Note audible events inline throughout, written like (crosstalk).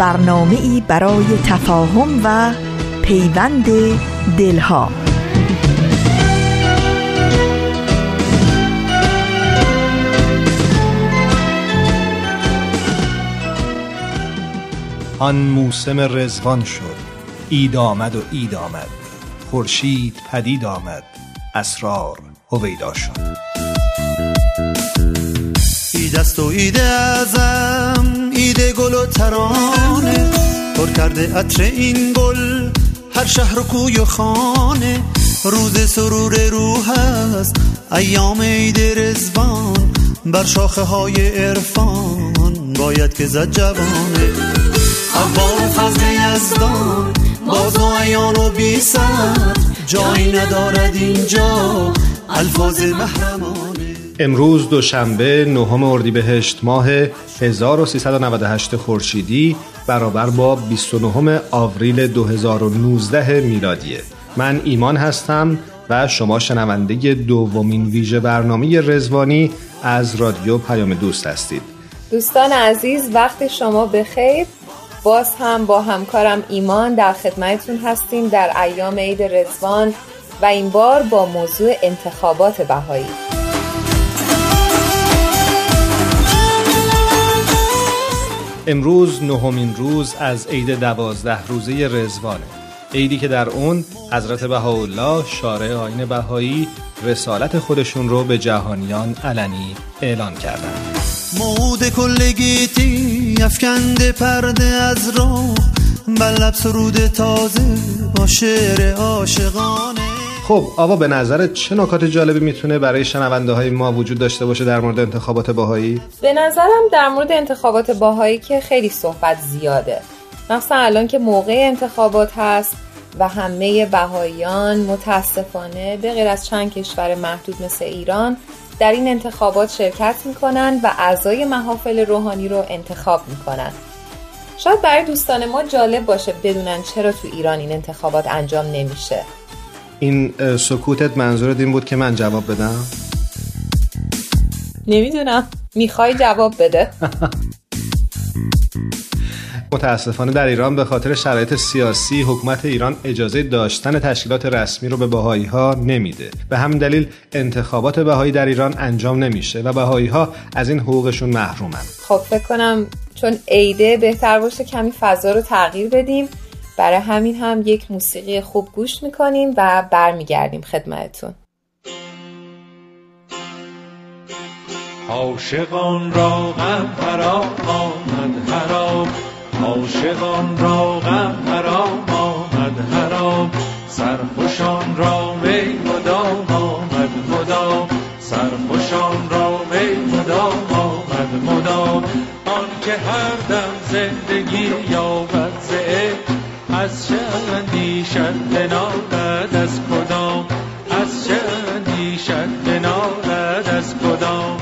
برنامه ای برای تفاهم و پیوند دلها. آن موسم رزوان شد. اید آمد و اید آمد. خورشید پدید آمد. اسرار هویدا شد. ایدست و ایده ازم ایده گل و ترانه. پر کرده عطر این گل هر شهر و کوی و خانه. روز سرور روح است ایام عید رزوان بر شاخه های عرفان باید که زد جوانه. اول فضل یزدان باز و ایان و بی جایی ندارد اینجا الفاظ محرمان امروز دوشنبه نهم اردیبهشت ماه 1398 خورشیدی برابر با 29 آوریل 2019 میلادیه. من ایمان هستم و شما شنونده دومین ویژه برنامه رزوانی از رادیو پیام دوست هستید. دوستان عزیز وقت شما بخیر. باز هم با همکارم ایمان در خدمتتون هستیم در ایام عید رزوان و این بار با موضوع انتخابات بهایی. امروز نهمین روز از عید دوازده روزه رزوانه عیدی که در اون حضرت بهاءالله شارع آین بهایی رسالت خودشون رو به جهانیان علنی اعلان کردند. مود کلگیتی افکند پرده از رو. بلب سرود تازه با شعر عاشقانه. خب آوا به نظرت چه نکات جالبی می‌تونه برای شنونده های ما وجود داشته باشه در مورد انتخابات باهایی؟ به نظرم در مورد انتخابات باهایی که خیلی صحبت زیاده. مثلا الان که موقع انتخابات هست و همه بهاییان متاسفانه به غیر از چند کشور محدود مثل ایران در این انتخابات شرکت می‌کنن و اعضای محافل روحانی رو انتخاب می‌کنن. شاید برای دوستان ما جالب باشه بدونن چرا تو ایران این انتخابات انجام نمیشه. این سکوتت منظورت این بود که من جواب بدم؟ نمی‌دونم. می‌خوای جواب بده. (laughs) متاسفانه در ایران به خاطر شرایط سیاسی حکومت ایران اجازه داشتن تشکیلات رسمی رو به بهایی ها نمیده. به همین دلیل انتخابات بهایی در ایران انجام نمیشه و بهایی ها از این حقوقشون محرومن. خب فکر کنم چون عیده بهتر باشه کمی فضا رو تغییر بدیم. برای همین هم یک موسیقی خوب گوش می‌کنیم و برمیگردیم خدمتتون. عاشقان را غم حرام آمد حرام. عاشقان را غم حرام آمد حرام. سرخوشان را می مدام آمد مدام. سرخوشان اندیشد بنالد از کدام؟ از چه اندیشد بنالد از کدام؟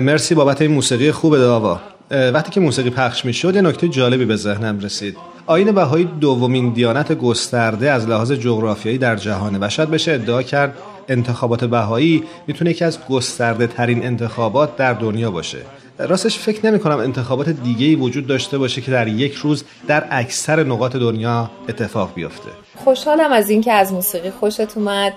مرسی بابت این موسیقی خوب داوا وقتی که موسیقی پخش می شد یه نکته جالبی به ذهنم رسید. آین بهایی دومین دیانت گسترده از لحاظ جغرافیایی در جهانه و شاید بشه ادعا کرد انتخابات بهایی می‌تونه یکی از گسترده ترین انتخابات در دنیا باشه. راستش فکر نمی کنم انتخابات دیگه ای وجود داشته باشه که در یک روز در اکثر نقاط دنیا اتفاق بیفته. خوشحالم از اینکه از موسیقی خوشت اومد.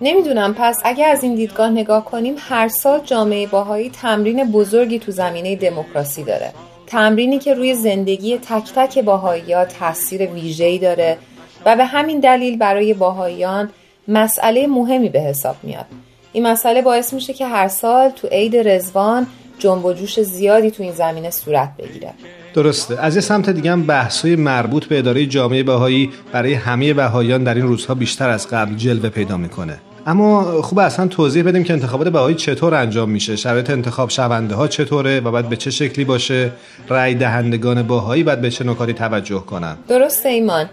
نمی‌دونم پس اگه از این دیدگاه نگاه کنیم هر سال جامعه باهایی تمرین بزرگی تو زمینه دموکراسی داره. تمرینی که روی زندگی تک تک باهایی ها تاثیر ویژه‌ای داره و به همین دلیل برای باهاییان مسئله مهمی به حساب میاد. این مسئله باعث میشه که هر سال تو عید رزوان جنب و جوش زیادی تو این زمینه صورت بگیره. درسته. از یه سمت دیگه هم بحث‌های مربوط به اداره جامعه بهایی برای همه بهاییان در این روزها بیشتر از قبل جلوه پیدا می‌کنه. اما خوب اصلا توضیح بدیم که انتخابات بهایی چطور انجام میشه. شرایط انتخاب شونده ها چطوره و بعد به چه شکلی باشه؟ رأی دهندگان باهایی بعد به چه نکاتی توجه کنن؟ درسته ایمان.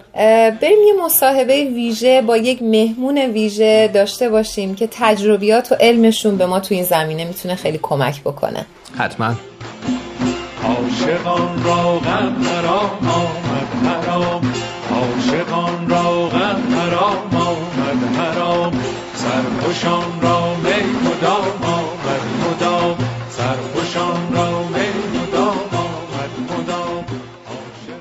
بریم یه مصاحبه ویژه با یک مهمون ویژه داشته باشیم که تجربیات و علمشون به ما تو این زمینه می‌تونه خیلی کمک بکنه. حتما. عاشقان را غم حرام آمد حرام. عاشقان را غم حرام آمد. حرام سرخوشان را می مدام آمد مدام. سرخوشان را می مدام آمد مدام.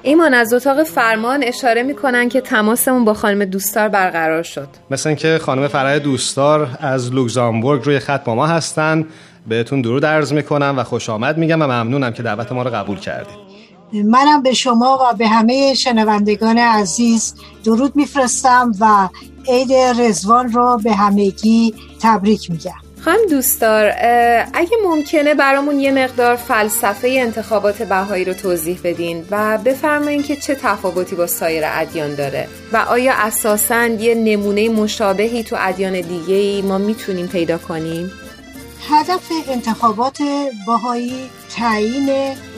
ایمان از اتاق فرمان اشاره می‌کنن که تماسمون با خانم دوستار برقرار شد. مثل اینکه خانم فرح دوستار از لوکزامبورگ روی خط با ما هستن. بهتون درود عرض می‌کنم و خوش آمد میگم و ممنونم که دعوت ما رو قبول کردید. منم به شما و به همه شنوندگان عزیز درود میفرستم و عید رزوان رو به همگی تبریک میگم خانم دوستار اگه ممکنه برامون یه مقدار فلسفه انتخابات بهایی رو توضیح بدین و بفرمایین که چه تفاوتی با سایر ادیان داره و آیا اساساً یه نمونه مشابهی تو ادیان دیگه ای ما می‌تونیم پیدا کنیم؟ هدف انتخابات باهایی تعیین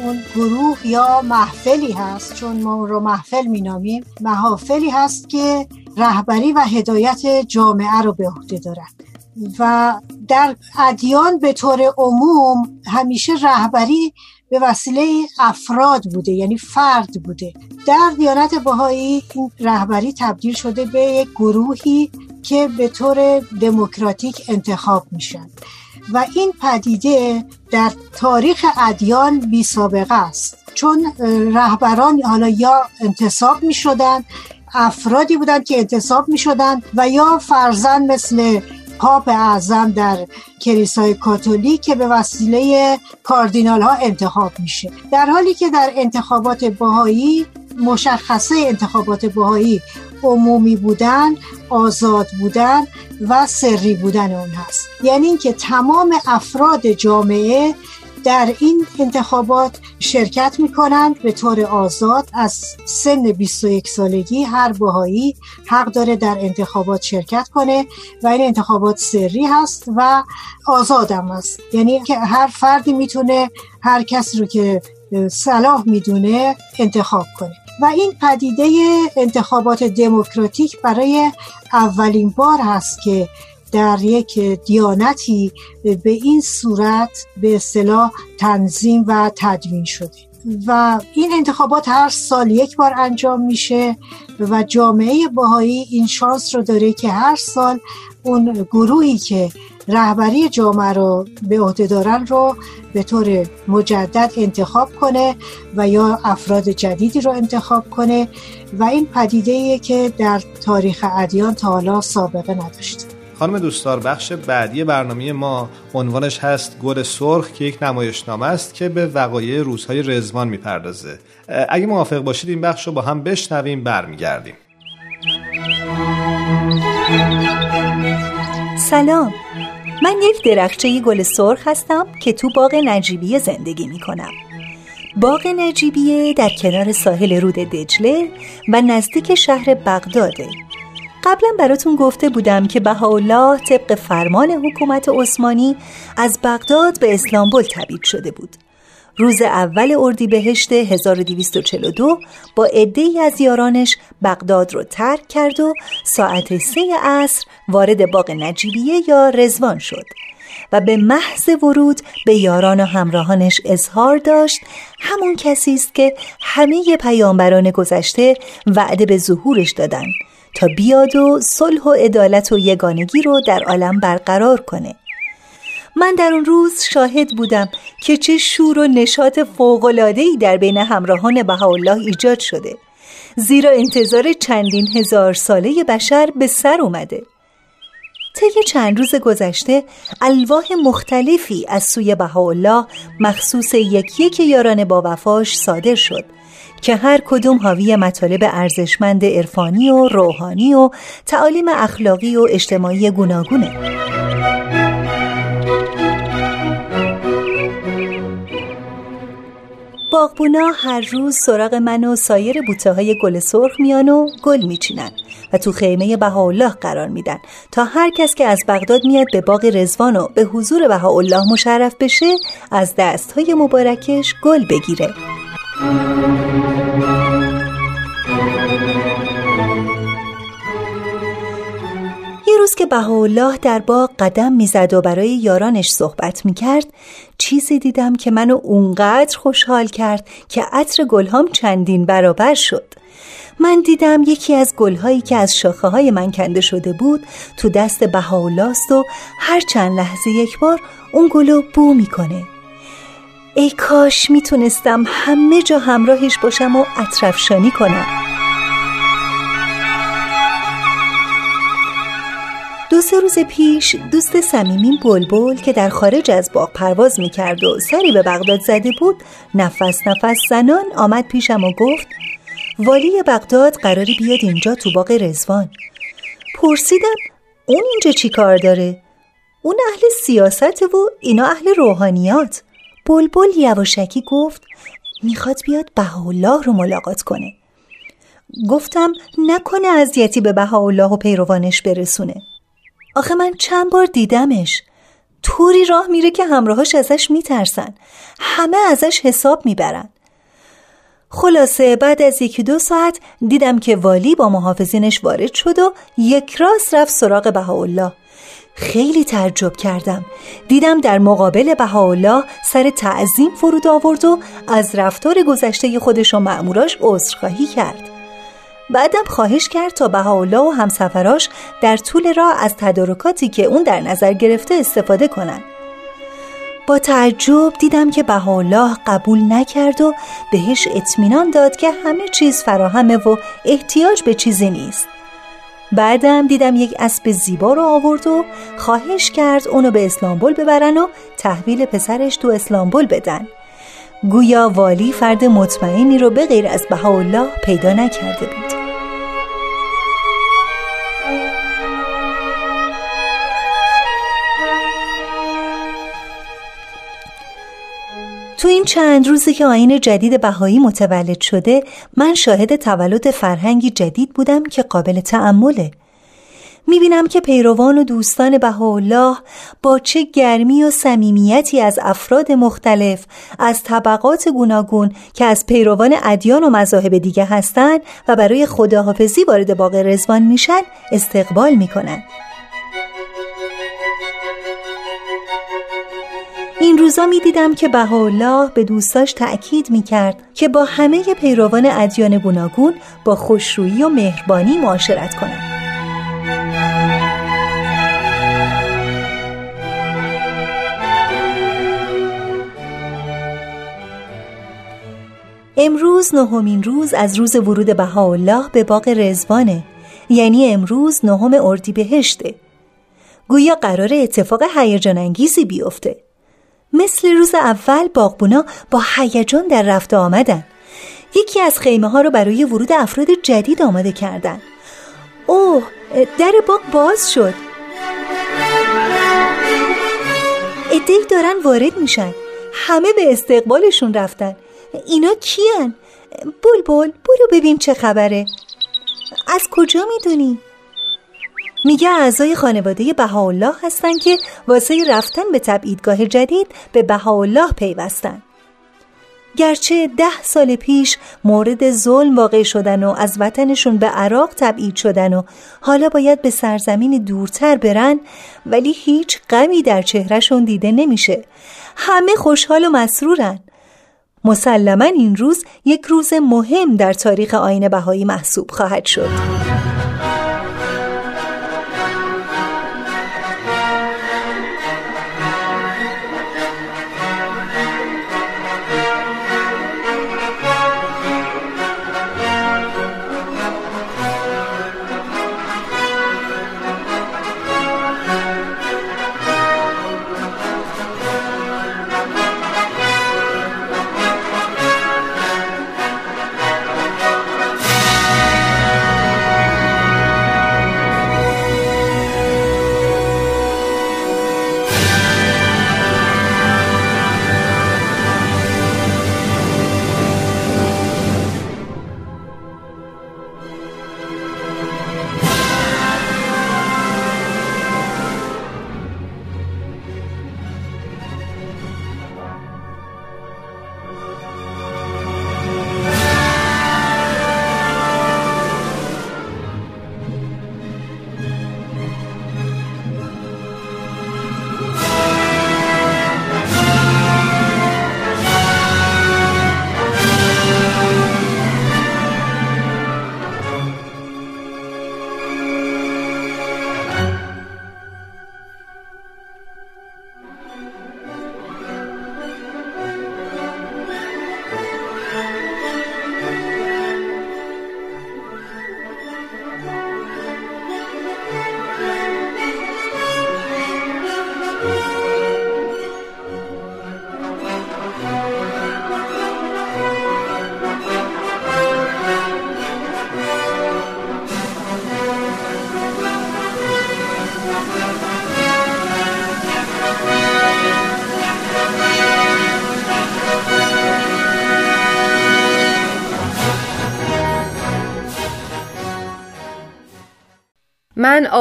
اون گروه یا محفلی هست چون ما اون رو محفل مینامیم محافلی هست که رهبری و هدایت جامعه رو به عهده دارند و در ادیان به طور عموم همیشه رهبری به وسیله افراد بوده یعنی فرد بوده. در دیانت بهایی این رهبری تبدیل شده به یک گروهی که به طور دموکراتیک انتخاب میشن. و این پدیده در تاریخ ادیان بی سابقه است. چون رهبران حالا یا انتصاب می شدن افرادی بودند که انتصاب می شدن و یا فرزن مثل پاپ اعظم در کلیسای کاتولیک که به وسیله کاردینال ها انتخاب میشه. در حالی که در انتخابات باهایی مشخصه انتخابات باهایی عمومی بودن آزاد بودن و سری بودن اون هست. یعنی اینکه تمام افراد جامعه در این انتخابات شرکت می کنند به طور آزاد از سن 21 سالگی هر باهایی حق داره در انتخابات شرکت کنه و این انتخابات سری هست و آزاد هم هست یعنی که هر فردی می‌تونه هر کسی رو که صلاح می‌دونه انتخاب کنه. و این پدیده انتخابات دموکراتیک برای اولین بار هست که در یک دیانتی به این صورت به اصطلاح تنظیم و تدوین شده. و این انتخابات هر سال یک بار انجام میشه و جامعه باهایی این شانس رو داره که هر سال اون گروهی که رهبری جامعه رو به عهده دارن رو به طور مجدد انتخاب کنه و یا افراد جدیدی رو انتخاب کنه و این پدیده که در تاریخ ادیان تا حالا سابقه نداشته. خانم دوستدار بخش بعدی برنامه ما عنوانش هست گل سرخ که یک نمایشنامه است که به وقایع روزهای رزوان می‌پردازه. اگه موافق باشید این بخش رو با هم بشنویم برمیگردیم. سلام. من یک درخچه گل سرخ هستم که تو باغ نجیبیه زندگی می کنم باغ نجیبیه در کنار ساحل رود دجله و نزدیک شهر بغداده. قبلا براتون گفته بودم که بهاءالله طبق فرمان حکومت عثمانی از بغداد به اسلامبول تبعید شده بود. روز اول اردیبهشت 1242 با عدهای از یارانش بغداد رو ترک کرد و ساعت سه عصر وارد باغ نجیبیه یا رزوان شد و به محض ورود به یاران و همراهانش اظهار داشت همون کسی است که همه پیامبران گذشته وعده به ظهورش دادن تا بیاد و صلح و عدالت و یگانگی رو در عالم برقرار کنه. من در اون روز شاهد بودم که چه شور و نشاط فوقلادهی در بین همراهان بهاءالله ایجاد شده زیرا انتظار چندین هزار ساله بشر به سر اومده. طی چند روز گذشته الواح مختلفی از سوی بهاءالله مخصوص یک یک یاران با وفاش صادر شد. که هر کدوم حاوی مطالب ارزشمند عرفانی و روحانی و تعالیم اخلاقی و اجتماعی گوناگونه. باغبونا هر روز سراغ من و سایر بوته های گل سرخ میان و گل میچینن و تو خیمه بهاءالله قرار میدن تا هر کس که از بغداد میاد به باغ رزوان و به حضور بهاءالله مشرف بشه از دست های مبارکش گل بگیره. یه روز که بهاءالله در باغ قدم می‌زد و برای یارانش صحبت می‌کرد چیزی دیدم که منو اونقدر خوشحال کرد که عطر گلهام چندین برابر شد. من دیدم یکی از گلهایی که از شاخه های من کنده شده بود تو دست بهاولاست و هر چند لحظه یک بار اون گلو بو می‌کنه. ای کاش می‌تونستم همه جا همراهش باشم و اطرفشانی کنم. دو سه روز پیش دوست صمیمین بلبل که در خارج از باغ پرواز می‌کرد و سری به بغداد زده بود نفس نفس زنان آمد پیشم و گفت والی بغداد قراری بیاد اینجا تو باغ رزوان پرسیدم اون اینجا چی کار داره؟ اون اهل سیاست و اینا اهل روحانیات. بلبل یواشکی گفت می‌خواد بیاد بهاءالله رو ملاقات کنه. گفتم نکنه اذیتی به بهاءالله و پیروانش برسونه. آخه من چند بار دیدمش. طوری راه میره که همراهاش ازش میترسن. همه ازش حساب می‌برن. خلاصه بعد از یکی دو ساعت دیدم که والی با محافظینش وارد شد و یک راست رفت سراغ بهاءالله. خیلی تعجب کردم. دیدم در مقابل بهاءالله سر تعظیم فرود آورد و از رفتار گذشته خودش و مأموراش عذرخواهی کرد. بعدم خواهش کرد تا بهاءالله و همسفراش در طول راه از تدارکاتی که اون در نظر گرفته استفاده کنند. با تعجب دیدم که بهاءالله قبول نکرد و بهش اطمینان داد که همه چیز فراهمه و احتیاج به چیزی نیست. بعدم دیدم یک اسب زیبا رو آورد و خواهش کرد اونو به اسلامبول ببرن و تحویل پسرش تو اسلامبول بدن. گویا والی فرد مطمئنی رو به غیر از بهاءالله پیدا نکرده بود. تو این چند روزی که آین جدید بهایی متولد شده من شاهد تولد فرهنگی جدید بودم که قابل تعمله می‌بینم که پیروان و دوستان بهاءالله با چه گرمی و صمیمیتی از افراد مختلف از طبقات گوناگون که از پیروان ادیان و مذاهب دیگه هستند و برای خداحافظی وارد باغ رزوان میشن استقبال می‌کنن. این روزا می دیدم که بهاءالله به دوستاش تأکید می کرد که با همه پیروان ادیان گوناگون با خوشرویی و مهربانی معاشرت کنند. امروز نهمین روز از روز ورود بهاءالله به باغ رزوانه یعنی امروز نهم اردیبهشته گویا قرار اتفاق هیجان انگیزی بیفته مثل روز اول باغبونا با هیجان در رفته آمدن. یکی از خیمه ها رو برای ورود افراد جدید آماده کردن. اوه در باغ باز شد. ادهی دارن وارد میشن. همه به استقبالشون رفتن. اینا کیان؟ بلبل برو ببین چه خبره. از کجا می‌دونی؟ میگه اعضای خانواده بهاءالله هستن که واسه رفتن به تبعیدگاه جدید به بهاءالله پیوستن. گرچه ده سال پیش مورد ظلم واقع شدن و از وطنشون به عراق تبعید شدن و حالا باید به سرزمین دورتر برن ولی هیچ غمی در چهرهشون دیده نمیشه. همه خوشحال و مسرورن. مسلما این روز یک روز مهم در تاریخ آین بهایی محسوب خواهد شد.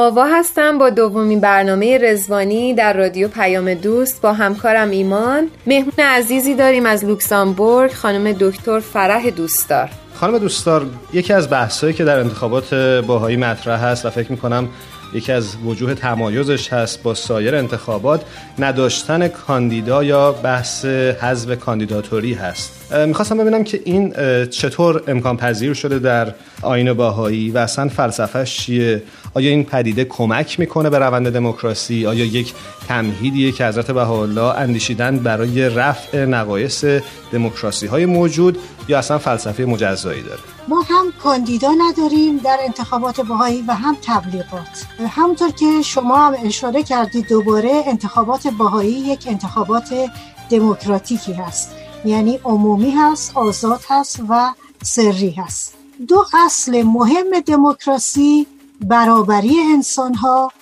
آوا هستم با دومین برنامه رزوانی در رادیو پیام دوست با همکارم ایمان. مهمون عزیزی داریم از لوکسامبورگ خانم دکتر فرح دوستدار. خانم دوستدار یکی از بحثایی که در انتخابات باهایی مطرح هست و فکر می‌کنم یکی از وجوه تمایزش هست با سایر انتخابات نداشتن کاندیدا یا بحث حذف کاندیداتوری هست. می‌خواستم ببینم که این چطور امکان پذیر شده در آین باهایی و اصلا فلسفهش چیه؟ آیا این پدیده کمک می‌کنه به روند دموکراسی؟ آیا یک تمهیدیه که حضرت بهاءالله اندیشیدن برای رفع نقایص دموکراسی های موجود یا اصلا فلسفه مجزایی داره؟ ما هم کاندیدا نداریم در انتخابات باهایی و هم تبلیغات. همونطور که شما هم اشاره کردید دوباره انتخابات باهایی یک انتخابات دموکراتیکی هست. یعنی عمومی هست آزاد هست و سری هست. دو اصل مهم دموکراسی برابری انسان ها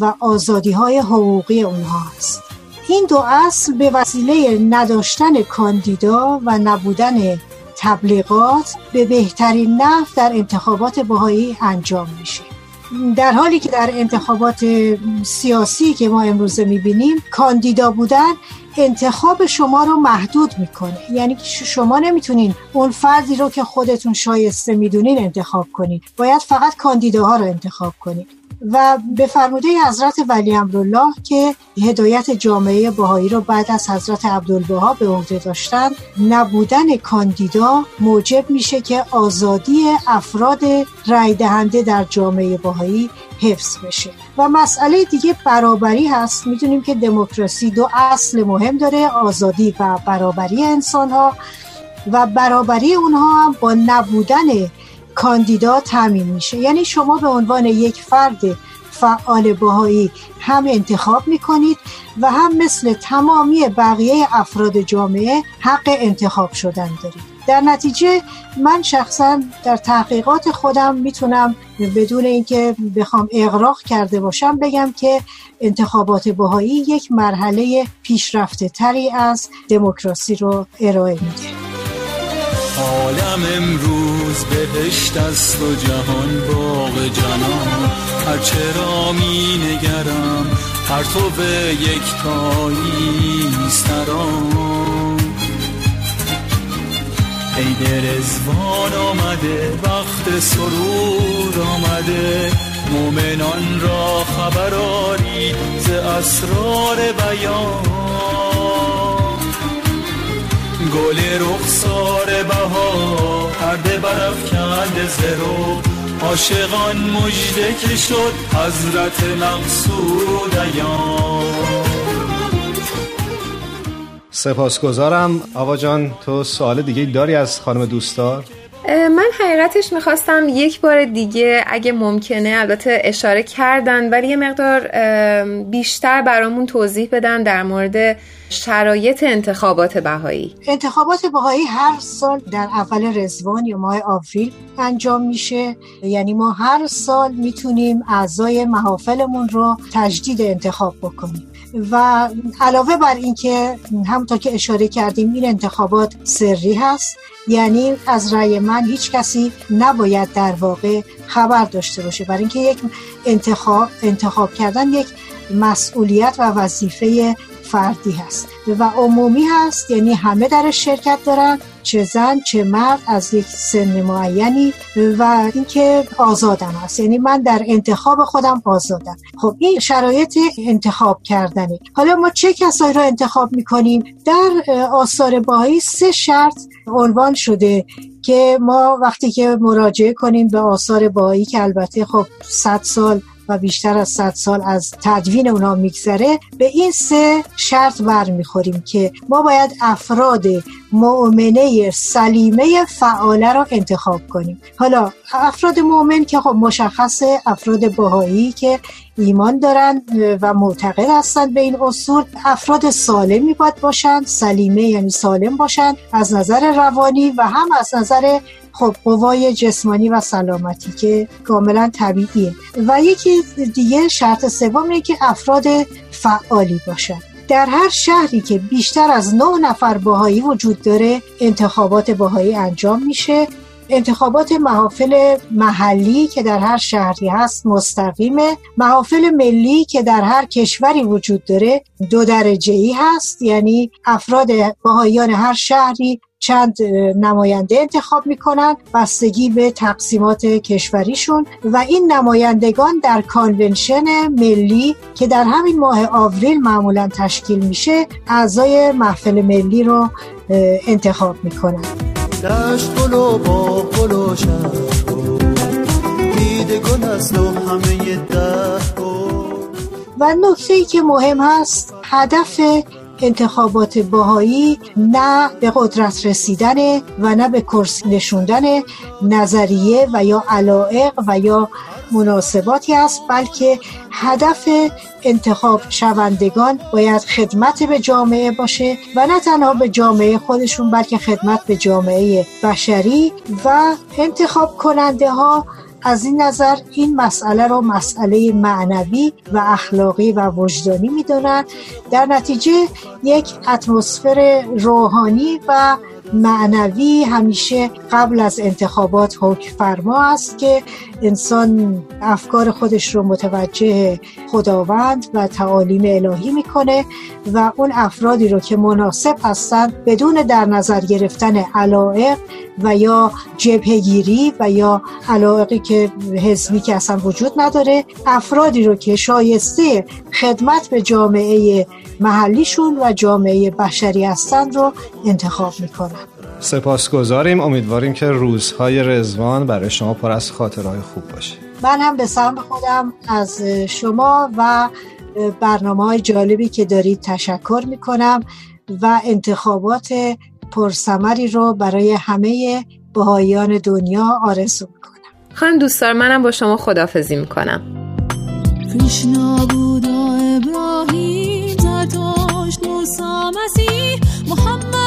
و آزادی های حقوقی اونها است. این دو اصل به وسیله نداشتن کاندیدا و نبودن تبلیغات به بهترین نحو در انتخابات باهایی انجام میشه. در حالی که در انتخابات سیاسی که ما امروزه می‌بینیم کاندیدا بودن انتخاب شما رو محدود می‌کنه. یعنی شما نمی‌تونین اون فردی رو که خودتون شایسته می‌دونین انتخاب کنید باید فقط کاندیداها رو انتخاب کنید و به فرموده حضرت ولی امرالله که هدایت جامعه باهایی رو بعد از حضرت عبدالبها به عهده داشتن نبودن کاندیدا موجب میشه که آزادی افراد رای دهنده در جامعه باهایی حفظ بشه. و مسئله دیگه برابری هست. می‌دونیم که دموکراسی دو اصل مهم داره آزادی و برابری انسان ها و برابری اونها هم با نبودن کاندیدا تامین میشه. یعنی شما به عنوان یک فرد فعال باهایی هم انتخاب می‌کنید و هم مثل تمامی بقیه افراد جامعه حق انتخاب شدن دارید. در نتیجه من شخصا در تحقیقات خودم می‌تونم بدون اینکه بخوام اغراق کرده باشم بگم که انتخابات باهایی یک مرحله پیشرفته تری از دموکراسی رو ارائه میده. عالم امروز بهشت است و جهان باغ جنان. هر چرا می نگرم هر تو به یک تایی سرام عید رزوان آمده وقت سرور آمده. مؤمنان را خبر آری ز اسرار بیان. گل رخسار بها پرده برف کنده زرو. عاشقان مجده که شد حضرت مقصود سپاسگزارم. آوا جان تو سوال دیگه داری از خانم دوستدار؟ من حقیقتش می‌خواستم یک بار دیگه اگه ممکنه البته اشاره کردن ولی یه مقدار بیشتر برامون توضیح بدن در مورد شرایط انتخابات بهایی. انتخابات بهایی هر سال در اول رزوان یا ماه آوریل انجام میشه. یعنی ما هر سال می‌تونیم اعضای محافلمون رو تجدید انتخاب بکنیم. و علاوه بر اینکه همونطور که اشاره کردیم این انتخابات سری هست یعنی از رأی من هیچ کسی نباید در واقع خبر داشته باشه. برای اینکه یک انتخاب انتخاب کردن یک مسئولیت و وظیفه فردی هست. و عمومی هست یعنی همه درش شرکت دارن. چه زن چه مرد از یک سن معینی و اینکه آزادم هست یعنی من در انتخاب خودم آزادم. خب این شرایط انتخاب کردنه. حالا ما چه کسایی رو انتخاب می‌کنیم؟ در آثار باهایی سه شرط عنوان شده که ما وقتی که مراجعه کنیم به آثار باهایی که البته خب 100 سال و بیشتر از 100 سال از تدوین اونها میگذره به این سه شرط برمیخوریم که ما باید افراد مؤمنه سلیمه فعاله رو انتخاب کنیم. حالا افراد مؤمن که خب مشخص افراد باهایی که ایمان دارن و معتقد هستند به این اصول افراد سالمی باید باشند سلیمه یعنی سالم باشند از نظر روانی و هم از نظر خب قوای جسمانی و سلامتی که کاملا طبیعیه. و یکی دیگه شرط سوم اینه که افراد فعالی باشن. در هر شهری که بیشتر از نه نفر باهایی وجود داره انتخابات باهایی انجام میشه. انتخابات محافل محلی که در هر شهری هست مستقیمه. محافل ملی که در هر کشوری وجود داره دو درجه ای هست. یعنی افراد بهاییان هر شهری چند نماینده انتخاب می‌کنن بستگی به تقسیمات کشوریشون و این نمایندگان در کانونشن ملی که در همین ماه آوریل معمولا تشکیل میشه اعضای محفل ملی رو انتخاب می‌کنن. دشت گل و با گل و گل. است و همه ده و نکته ای که مهم هست هدف انتخابات باهایی نه به قدرت رسیدن و نه به کرسی نشوندن نظریه و یا علائق و یا مناسباتی است بلکه هدف انتخاب شوندگان باید خدمت به جامعه باشه و نه تنها به جامعه خودشون بلکه خدمت به جامعه بشری و انتخاب کننده ها از این نظر این مسئله را مسئله معنوی و اخلاقی و وجدانی می‌دانند در نتیجه یک اتمسفر روحانی و معنوی همیشه قبل از انتخابات حکم فرما است که انسان افکار خودش رو متوجه خداوند و تعالیم الهی می‌کنه و اون افرادی رو که مناسب هستند بدون در نظر گرفتن علائق و یا جبهگیری و یا علائقی که حزبی که اصلا وجود نداره افرادی رو که شایسته خدمت به جامعه محلیشون و جامعه بشری هستند رو انتخاب می‌کنن. سپاسگزاریم. امیدواریم که روزهای رزوان برای شما پر از خاطرهای خوب باشه. من هم به سهم خودم از شما و برنامه های جالبی که دارید تشکر می‌کنم و انتخابات پرسمری رو برای همه بهاییان دنیا آرزو می‌کنم. خانم دوستار منم با شما خدافزی می‌کنم. ابراهیم زرتشت موسی مسیح محمد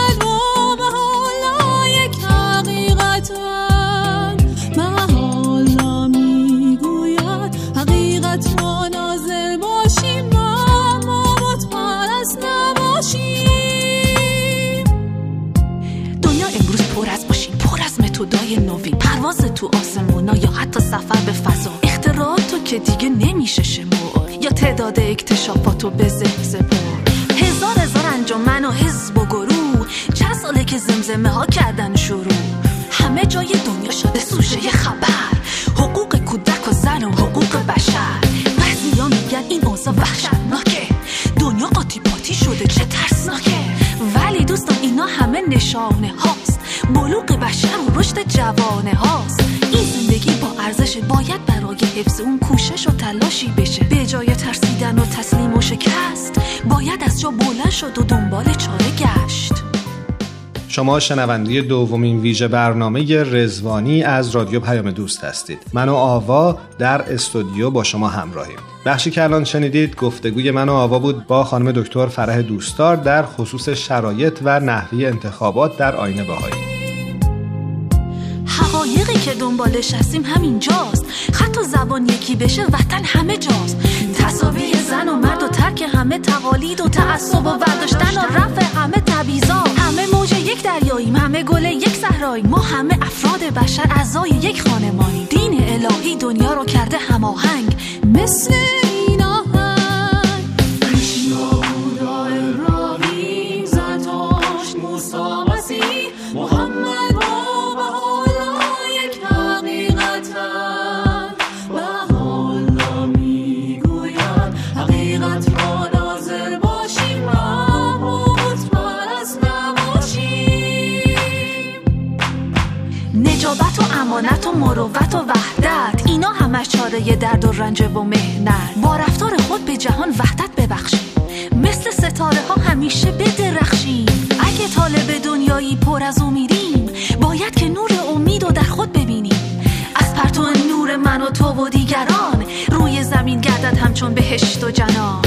نوی پرواز تو آسمونا یا حتی سفر به فضا. اختراعاتو که دیگه نمیشه شما یا تعداد اکتشافاتو به پر هزار هزار انجمن و حزب و گروه. چند ساله که زمزمه ها کردن شروع. همه جای دنیا شده سوشه خبر. حقوق کودک و زن و حقوق بشر. بعضی میگن این اوضاع وحشتناکه جوانه هاست. این زندگی با ارزش باید برای حفظ اون کوشش و تلاشی بشه. به جای ترسیدن و تسلیم و شکست باید از جا بلند شد و دنبال چاره گشت. شما شنونده دومین ویژه برنامه رزوانی از رادیو پیام دوست هستید. من و آوا در استودیو با شما همراهیم. بخشی که الان شنیدید گفتگوی من و آوا بود با خانم دکتر فرح دوستار در خصوص شرایط و نحوی انتخابات در آینه حقایقی که دنبالش هستیم همینجاست خط و زبان یکی بشه وطن همه جاست. تصاوی زن و مرد و ترک همه تقالید و تعصب و برداشتن و رفع همه تبیزا همه موج یک دریاییم همه گل یک صحرایی ما همه افراد بشر اعضای یک خانمانی دین الهی دنیا رو کرده هماهنگ. مثل امانت و مروت و وحدت. اینا همش چاره درد و رنج و مهنت با رفتار خود به جهان وحدت ببخشیم. مثل ستاره ها همیشه بدرخشیم. اگه طالب دنیایی پر از امیدیم باید که نور امید و در خود ببینیم. از پرتو نور من و تو و دیگران روی زمین گردد همچون بهشت و جنان.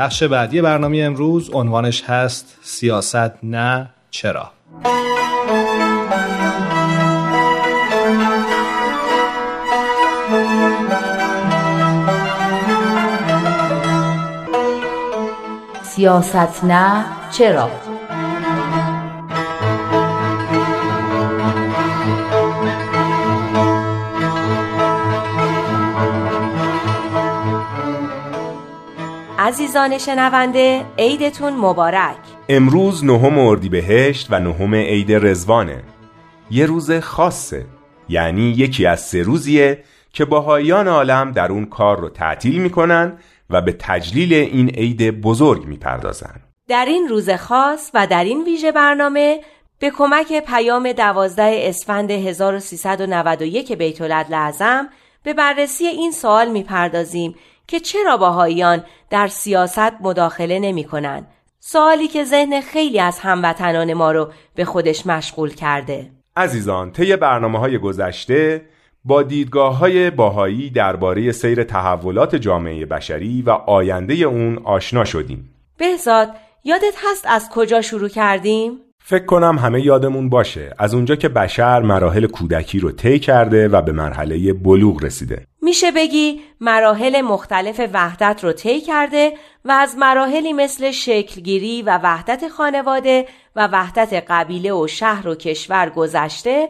بخش بعدی برنامه امروز عنوانش هست سیاست نه چرا. سیاست نه چرا؟ عزیزان شنونده عیدتون مبارک. امروز نهم اردیبهشت و نهم عید رزوانه یه روز خاصه یعنی یکی از سه روزیه که باهایان عالم در اون کار رو تعطیل می‌کنن و به تجلیل این عید بزرگ می‌پردازن. در این روز خاص و در این ویژه برنامه به کمک پیام دوازده اسفند 1391 بیت لعظم به بررسی این سوال می‌پردازیم که چرا باهاییان در سیاست مداخله نمی کنن؟ سوالی که ذهن خیلی از هموطنان ما رو به خودش مشغول کرده عزیزان طی برنامه های گذشته با دیدگاه های باهایی درباره سیر تحولات جامعه بشری و آینده اون آشنا شدیم بهزاد یادت هست از کجا شروع کردیم؟ فکر کنم همه یادمون باشه از اونجا که بشر مراحل کودکی رو طی کرده و به مرحله بلوغ رسیده میشه بگی مراحل مختلف وحدت رو طی کرده و از مراحلی مثل شکلگیری و وحدت خانواده و وحدت قبیله و شهر و کشور گذشته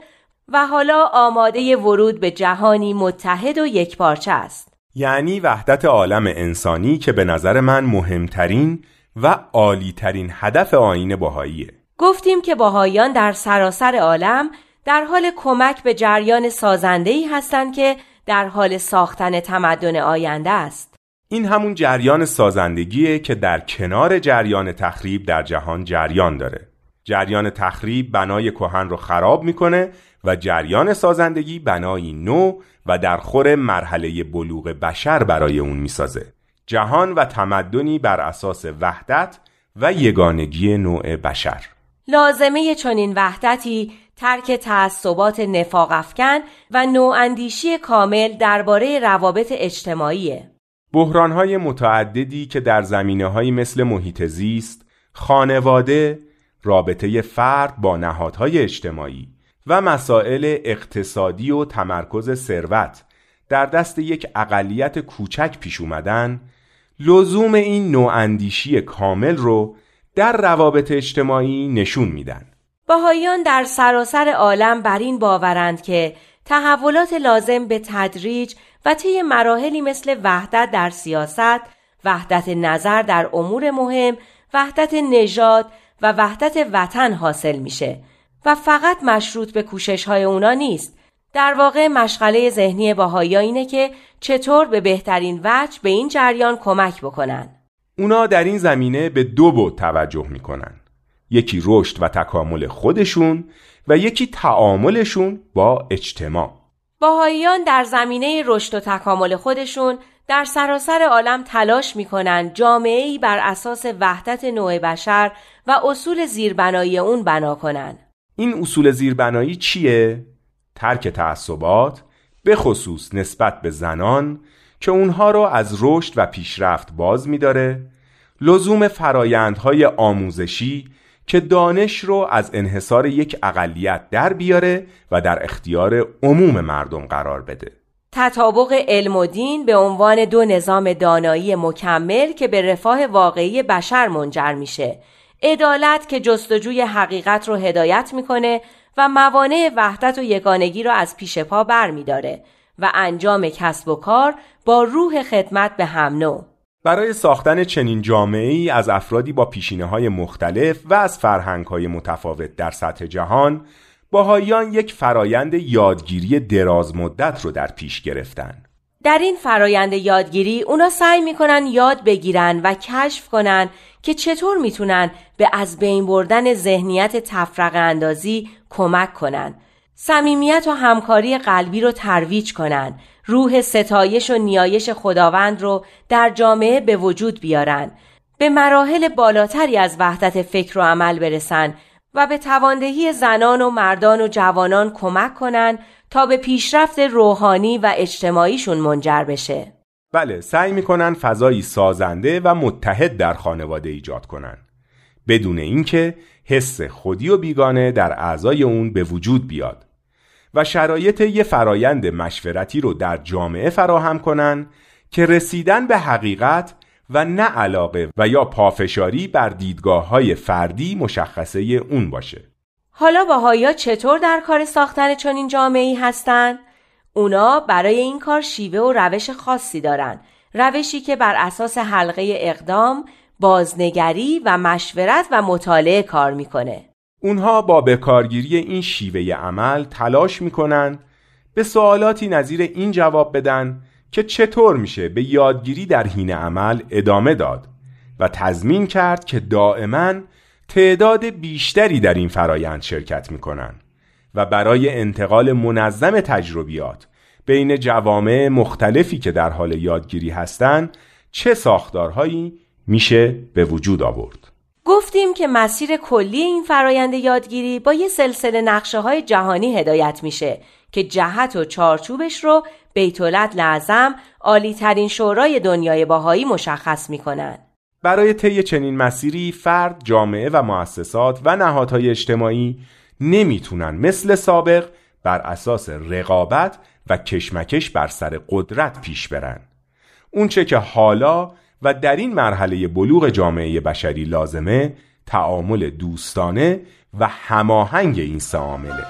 و حالا آماده ورود به جهانی متحد و یکپارچه است. یعنی وحدت عالم انسانی که به نظر من مهمترین و عالیترین هدف آین باهاییه گفتیم که باهایان در سراسر عالم در حال کمک به جریان سازندهی هستند که در حال ساختن تمدن آینده است. این همون جریان سازندگیه که در کنار جریان تخریب در جهان جریان داره. جریان تخریب بنای کهن رو خراب می‌کنه و جریان سازندگی بنایی نو و در خور مرحله بلوغ بشر برای اون می‌سازه. جهان و تمدنی بر اساس وحدت و یگانگی نوع بشر. لازمه چنین وحدتی ترک تعصبات نفاق افکن و نواندیشی کامل درباره روابط اجتماعیه. بحرانهای متعددی که در زمینه های مثل محیط زیست، خانواده، رابطه فرد با نهادهای اجتماعی و مسائل اقتصادی و تمرکز ثروت در دست یک اقلیت کوچک پیش اومدن لزوم این نواندیشی کامل رو در روابط اجتماعی نشون میدن. باهایان در سراسر عالم بر این باورند که تحولات لازم به تدریج و طی مراحلی مثل وحدت در سیاست، وحدت نظر در امور مهم، وحدت نژاد و وحدت وطن حاصل میشه و فقط مشروط به کوشش های اونا نیست. در واقع مشغله ذهنی باهایی اینه که چطور به بهترین وجه به این جریان کمک بکنن. اونا در این زمینه به دو بود توجه می‌کنن یکی رشد و تکامل خودشون و یکی تعاملشون با اجتماع. باهاییان در زمینه رشد و تکامل خودشون در سراسر عالم تلاش می‌کنن جامعه بر اساس وحدت نوع بشر و اصول زیربنایی اون بنا کنن این اصول زیربنایی چیه؟ ترک تعصبات به خصوص نسبت به زنان که اونها رو از رشد و پیشرفت باز میداره. لزوم فرایندهای آموزشی که دانش رو از انحصار یک اقلیت در بیاره و در اختیار عموم مردم قرار بده. تطابق علم و دین به عنوان دو نظام دانایی مکمل که به رفاه واقعی بشر منجر میشه. عدالت که جستجوی حقیقت رو هدایت می‌کنه و موانع وحدت و یگانگی رو از پیش پا بر میداره و انجام کسب و کار با روح خدمت به هم نوع. برای ساختن چنین جامعه ای از افرادی با پیشینه های مختلف و از فرهنگ های متفاوت در سطح جهان باهایان یک فرایند یادگیری دراز مدت رو در پیش گرفتن. در این فرایند یادگیری اونا سعی می‌کنن یاد بگیرن و کشف کنن که چطور می‌تونن به از بین بردن ذهنیت تفرق اندازی کمک کنن. صمیمیت و همکاری قلبی رو ترویج کنن. روح ستایش و نیایش خداوند رو در جامعه به وجود بیارن. به مراحل بالاتری از وحدت فکر و عمل برسن و به تواندهی زنان و مردان و جوانان کمک کنن تا به پیشرفت روحانی و اجتماعیشون منجر بشه. بله سعی می‌کنن فضایی سازنده و متحد در خانواده ایجاد کنن. بدون اینکه حس خودی و بیگانه در اعضای اون به وجود بیاد. و شرایط یه فرایند مشورتی رو در جامعه فراهم کنن که رسیدن به حقیقت و نه علاقه و یا پافشاری بر دیدگاه های فردی مشخصه اون باشه حالا باهایا چطور در کار ساختن چنین جامعه ای هستند؟ اونا برای این کار شیوه و روش خاصی دارن روشی که بر اساس حلقه اقدام، بازنگری و مشورت و مطالعه کار می‌کنه. اونها با بکارگیری این شیوه عمل تلاش می‌کنن به سوالاتی نظیر این جواب بدن که چطور میشه به یادگیری در حین عمل ادامه داد و تضمین کرد که دائما تعداد بیشتری در این فرایند شرکت می‌کنن و برای انتقال منظم تجربیات بین جوامع مختلفی که در حال یادگیری هستند چه ساختارهایی میشه به وجود آورد. گفتیم که مسیر کلی این فرایند یادگیری با یه سلسله نقشه های جهانی هدایت میشه که جهت و چارچوبش رو بیتولت لعظم عالی ترین شورای دنیای باهایی مشخص می‌کنن برای طی چنین مسیری فرد، جامعه و مؤسسات و نهادهای اجتماعی نمی‌تونن مثل سابق بر اساس رقابت و کشمکش بر سر قدرت پیش برن. اونچه که حالا و در این مرحله بلوغ جامعه بشری لازمه تعامل دوستانه و هماهنگ این سه عامله.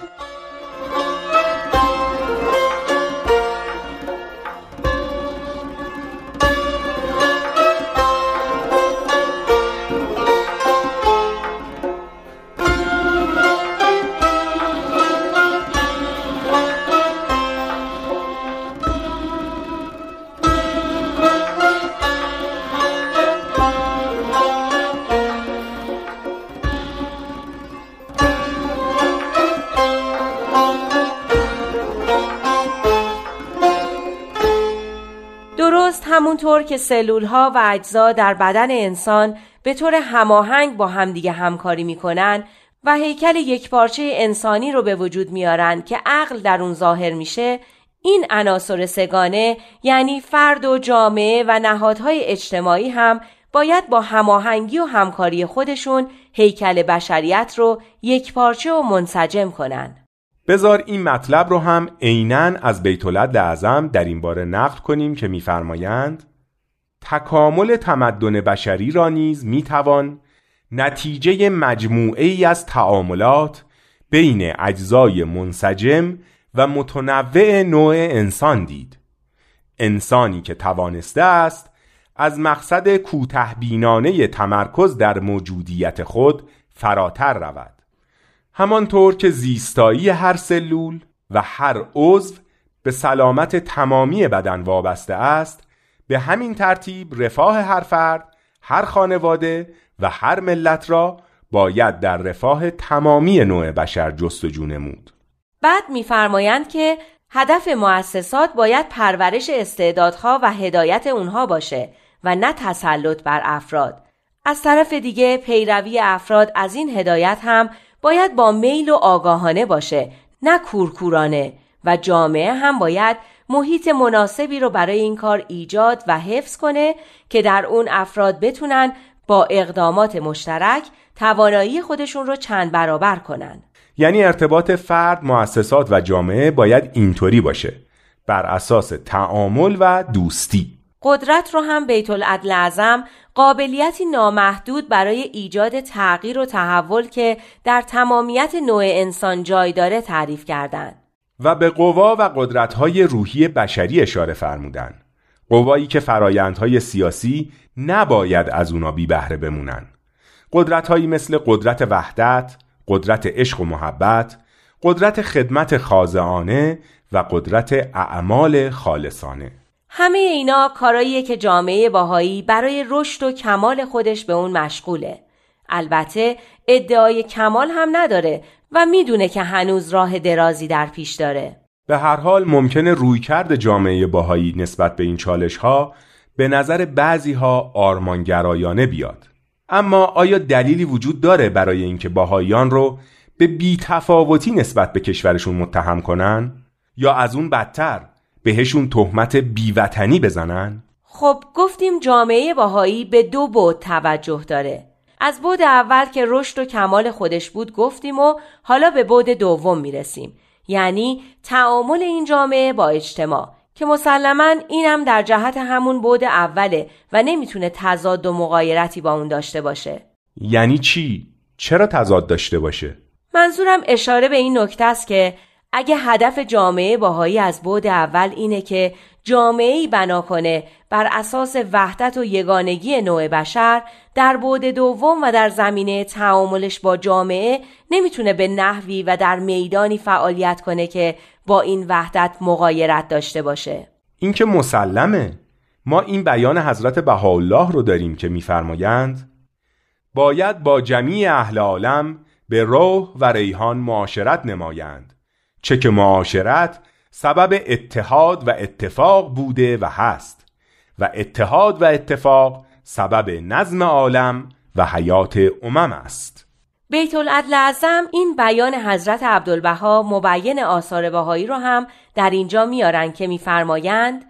همونطور که سلول ها و اجزا در بدن انسان به طور هماهنگ با همدیگه همکاری می‌کنن و هیکل یک پارچه انسانی رو به وجود میارن که عقل در اون ظاهر میشه این عناصر سگانه یعنی فرد و جامعه و نهادهای اجتماعی هم باید با هماهنگی و همکاری خودشون هیکل بشریت رو یک پارچه و منسجم کنن. بزار این مطلب رو هم عینا از بیت اعظم در این باره نقل کنیم که میفرمایند تکامل تمدن بشری را نیز می‌توان نتیجه مجموعه ای از تعاملات بین اجزای منسجم و متنوع نوع انسان دید. انسانی که توانسته است از مقصد کوتهبینانه تمرکز در موجودیت خود فراتر رود. همانطور که زیستایی هر سلول و هر عضو به سلامت تمامی بدن وابسته است به همین ترتیب رفاه هر فرد هر خانواده و هر ملت را باید در رفاه تمامی نوع بشر جستجو نمود. بعد میفرمایند که هدف مؤسسات باید پرورش استعدادها و هدایت اونها باشه و نه تسلط بر افراد. از طرف دیگه پیروی افراد از این هدایت هم باید با میل و آگاهانه باشه نه کورکورانه و جامعه هم باید محیط مناسبی رو برای این کار ایجاد و حفظ کنه که در اون افراد بتونن با اقدامات مشترک توانایی خودشون رو چند برابر کنن. یعنی ارتباط فرد، مؤسسات و جامعه باید اینطوری باشه. بر اساس تعامل و دوستی. قدرت رو هم بیت العدل اعظم قابلیتی نامحدود برای ایجاد تغییر و تحول که در تمامیت نوع انسان جای داره تعریف کردند. و به قوا و قدرت‌های روحی بشری اشاره فرمودن. قوایی که فرایندهای سیاسی نباید از اونا بی بهره بمونن. قدرت‌هایی مثل قدرت وحدت، قدرت عشق و محبت، قدرت خدمت خاضعانه و قدرت اعمال خالصانه. همه اینا کاراییه که جامعه باهایی برای رشد و کمال خودش به اون مشغوله. البته ادعای کمال هم نداره و می‌دونه که هنوز راه درازی در پیش داره. به هر حال ممکنه رویکرد جامعه باهایی نسبت به این چالش ها به نظر بعضی ها آرمانگرایانه بیاد. اما آیا دلیلی وجود داره برای اینکه باهاییان رو به بیتفاوتی نسبت به کشورشون متهم کنن؟ یا از اون بدتر بهشون تهمت بیوطنی بزنن؟ خب گفتیم جامعه باهایی به دو بود توجه داره از بود اول که رشد و کمال خودش بود گفتیم و حالا به بود دوم می‌رسیم یعنی تعامل این جامعه با اجتماع که مسلما اینم در جهت همون بود اوله و نمی‌تونه تضاد و مقایرتی با اون داشته باشه یعنی چی؟ چرا تضاد داشته باشه؟ منظورم اشاره به این نکته است که اگه هدف جامعه باهایی از بود اول اینه که جامعه بنا کنه بر اساس وحدت و یگانگی نوع بشر در بود دوم و در زمینه تعاملش با جامعه نمی‌تونه به نحوی و در میدانی فعالیت کنه که با این وحدت مقایرت داشته باشه. این که مسلمه. ما این بیان حضرت بهاءالله رو داریم که میفرمایند باید با جمیع اهل عالم به روح و ریحان معاشرت نمایند. چه که معاشرت سبب اتحاد و اتفاق بوده و هست و اتحاد و اتفاق سبب نظم عالم و حیات امم است. بیت العدل اعظم این بیان حضرت عبدالبها مبین آثار بهایی رو هم در اینجا میارن که میفرمایند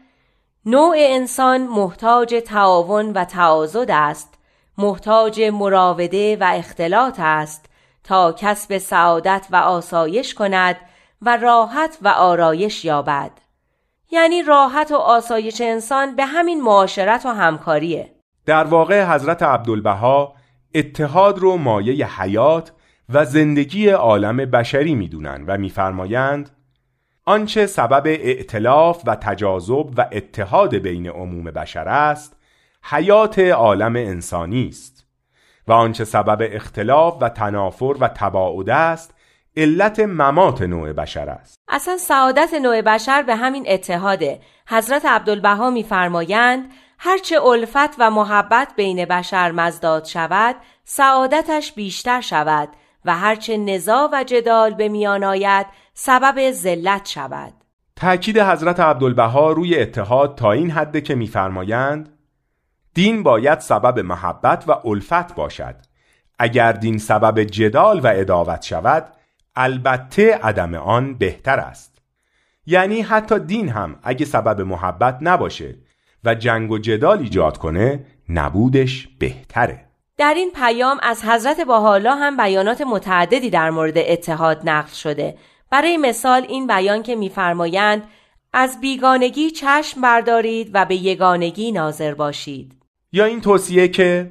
نوع انسان محتاج تعاون و تعاضد است محتاج مراوده و اختلاط است تا کسب سعادت و آسایش کند و راحت و آرایش یابد. یعنی راحت و آسایش انسان به همین معاشرت و همکاریه. در واقع حضرت عبدالبها اتحاد رو مایه حیات و زندگی عالم بشری می‌دونن و میفرمایند آنچه سبب ائتلاف و تجاذب و اتحاد بین عموم بشر است حیات عالم انسانی است. و آنچه سبب اختلاف و تنافر و تباعد است علت ممات نوع بشر است. اصلا سعادت نوع بشر به همین اتحاده. حضرت عبدالبها میفرمایند هرچه الفت و محبت بین بشر مزداد شود سعادتش بیشتر شود و هرچه نزا و جدال به میان آید سبب ذلت شود. تأکید حضرت عبدالبها روی اتحاد تا این حده که میفرمایند دین باید سبب محبت و الفت باشد. اگر دین سبب جدال و اداوت شود البته عدم آن بهتر است. یعنی حتی دین هم اگه سبب محبت نباشه و جنگ و جدال ایجاد کنه نبودش بهتره. در این پیام از حضرت باحالا هم بیانات متعددی در مورد اتحاد نقل شده. برای مثال این بیان که میفرمایند از بیگانگی چشم بردارید و به یگانگی ناظر باشید. یا این توصیه که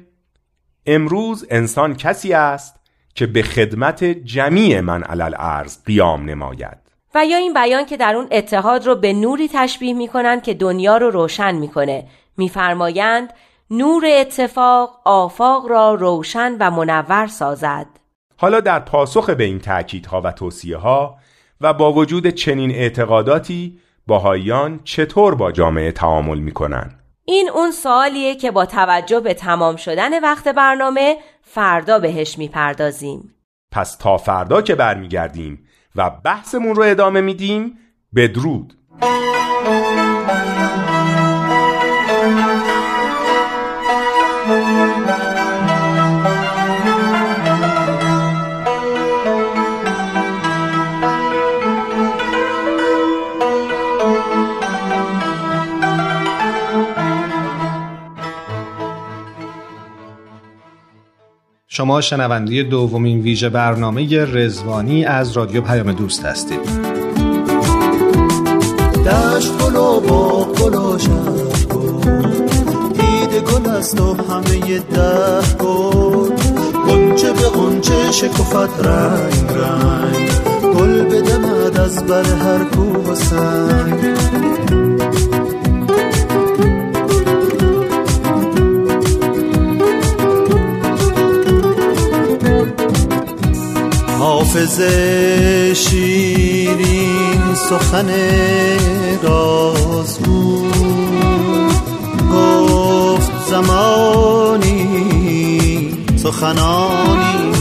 امروز انسان کسی است که به خدمت جمیع من علل ارز قیام نماید. و یا این بیان که در اون اتحاد رو به نوری تشبیه می کنند که دنیا رو روشن می‌کنه. میفرمایند نور اتفاق آفاق را روشن و منور سازد. حالا در پاسخ به این تأکیدها و توصیه ها و با وجود چنین اعتقاداتی باهایان چطور با جامعه تعامل می‌کنن این اون سوالیه که با توجه به تمام شدن وقت برنامه فردا بهش می‌پردازیم. پس تا فردا که برمیگردیم و بحثمون رو ادامه میدیم بدرود. شما شنونده دومین ویژه برنامه رزوانی از رادیو پیام دوست هستید. دشت گل و باغ گل و دید گل. است و همه ده گل. قنچه به قنچه شکفت رنگ رنگ. گل بدمد از بر هر کوه و سنگ. حافظ شیرین سخن رازگو. گفت زمانی سخنانی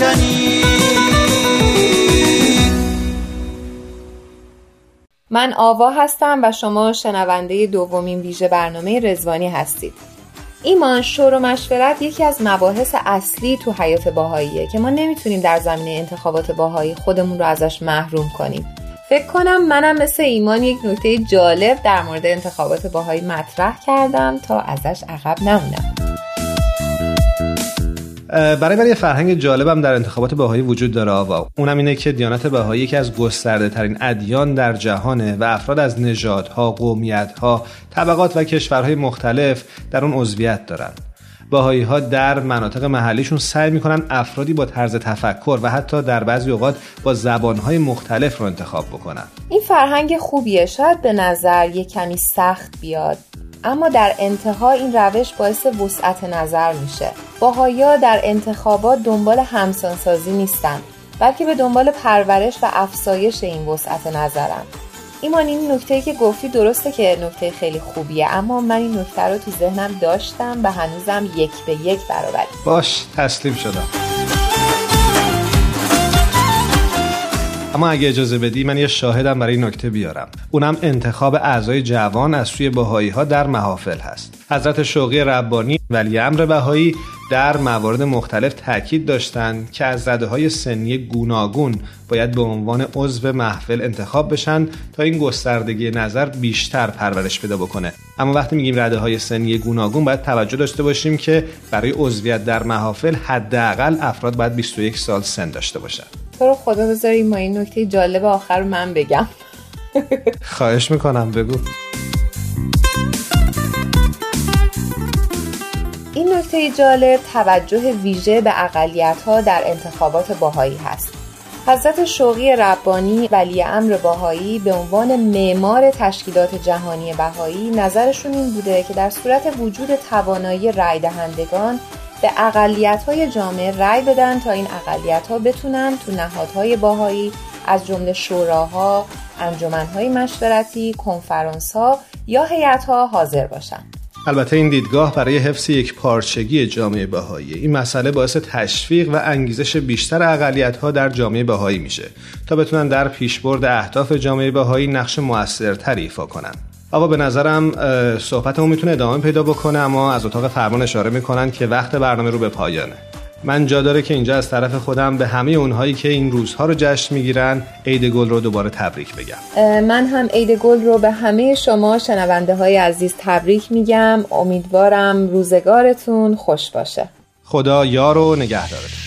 برکنید من آوا هستم و شما شنونده دومین ویژه برنامه رزوانی هستید. ایمان شور و مشورت یکی از مباحث اصلی تو حیات باهاییه که ما نمی‌تونیم در زمینه انتخابات باهایی خودمون رو ازش محروم کنیم. فکر کنم منم مثل ایمان یک نکته جالب در مورد انتخابات باهایی مطرح کردم تا ازش عقب نمونم. برای من یه فرهنگ جالبم در انتخابات بهایی وجود داره آوا اونم اینه که دیانت بهایی یکی از گسترده ترین ادیان در جهانه و افراد از نژادها، قومیتها، طبقات و کشورهای مختلف در اون عضویت دارن. باهایی ها در مناطق محلیشون سعی می‌کنن افرادی با طرز تفکر و حتی در بعضی اوقات با زبانهای مختلف رو انتخاب بکنن. این فرهنگ خوبیه. شاید به نظر یه کمی سخت بیاد. اما در انتها این روش باعث وسعت نظر میشه. باهایا در انتخابات دنبال همسانسازی نیستن بلکه به دنبال پرورش و افزایش این وسعت نظرن. ایمان این نکته که گفتی درسته که نکته خیلی خوبیه اما من این نکته رو تو ذهنم داشتم و هنوزم یک به یک برابری باش تسلیم شدم. اما اگه اجازه بدی من یه شاهدم برای این نکته بیارم. اونم انتخاب اعضای جوان از سوی بهایی ها در محافل هست. حضرت شوقی ربانی ولی امر بهایی در موارد مختلف تاکید داشتند که از رده های سنی گوناگون باید به عنوان عضو محفل انتخاب بشن تا این گستردگی نظر بیشتر پرورش پیدا بکنه. اما وقتی میگیم رده های سنی گوناگون باید توجه داشته باشیم که برای عضویت در محافل حداقل افراد باید 21 سال سن داشته باشن. تو رو خدا بذاری ما این نکته جالب آخر رو من بگم. (laughs) خواهش می‌کنم بگو. این نکته جالب توجه ویژه به اقلیت ها در انتخابات باهایی هست. حضرت شوقی ربانی ولی امر باهایی به عنوان معمار تشکیلات جهانی بهایی نظرشون این بوده که در صورت وجود توانایی رای دهندگان به اقلیت های جامعه رأی بدن تا این اقلیت ها بتونن تو نهادهای باهایی از جمله شوراها، انجمنهای مشورتی، کنفرانس ها یا هیئت ها حاضر باشن. البته این دیدگاه برای حفظ یک پارچگی جامعه بهایی این مسئله باعث تشویق و انگیزش بیشتر اقلیت ها در جامعه بهایی میشه تا بتونن در پیشبرد اهداف جامعه بهایی نقش موثرتری ایفا کنن آقا به نظرم صحبتمون می‌تونه ادامه پیدا بکنه اما از اتاق فرمان اشاره می‌کنن که وقت برنامه رو به پایانه. من جا داره که اینجا از طرف خودم به همه اونهایی که این روزها رو جشن می‌گیرن عید گل رو دوباره تبریک بگم. من هم عید گل رو به همه شما شنونده های عزیز تبریک میگم. امیدوارم روزگارتون خوش باشه. خدا یار و نگهدارتون.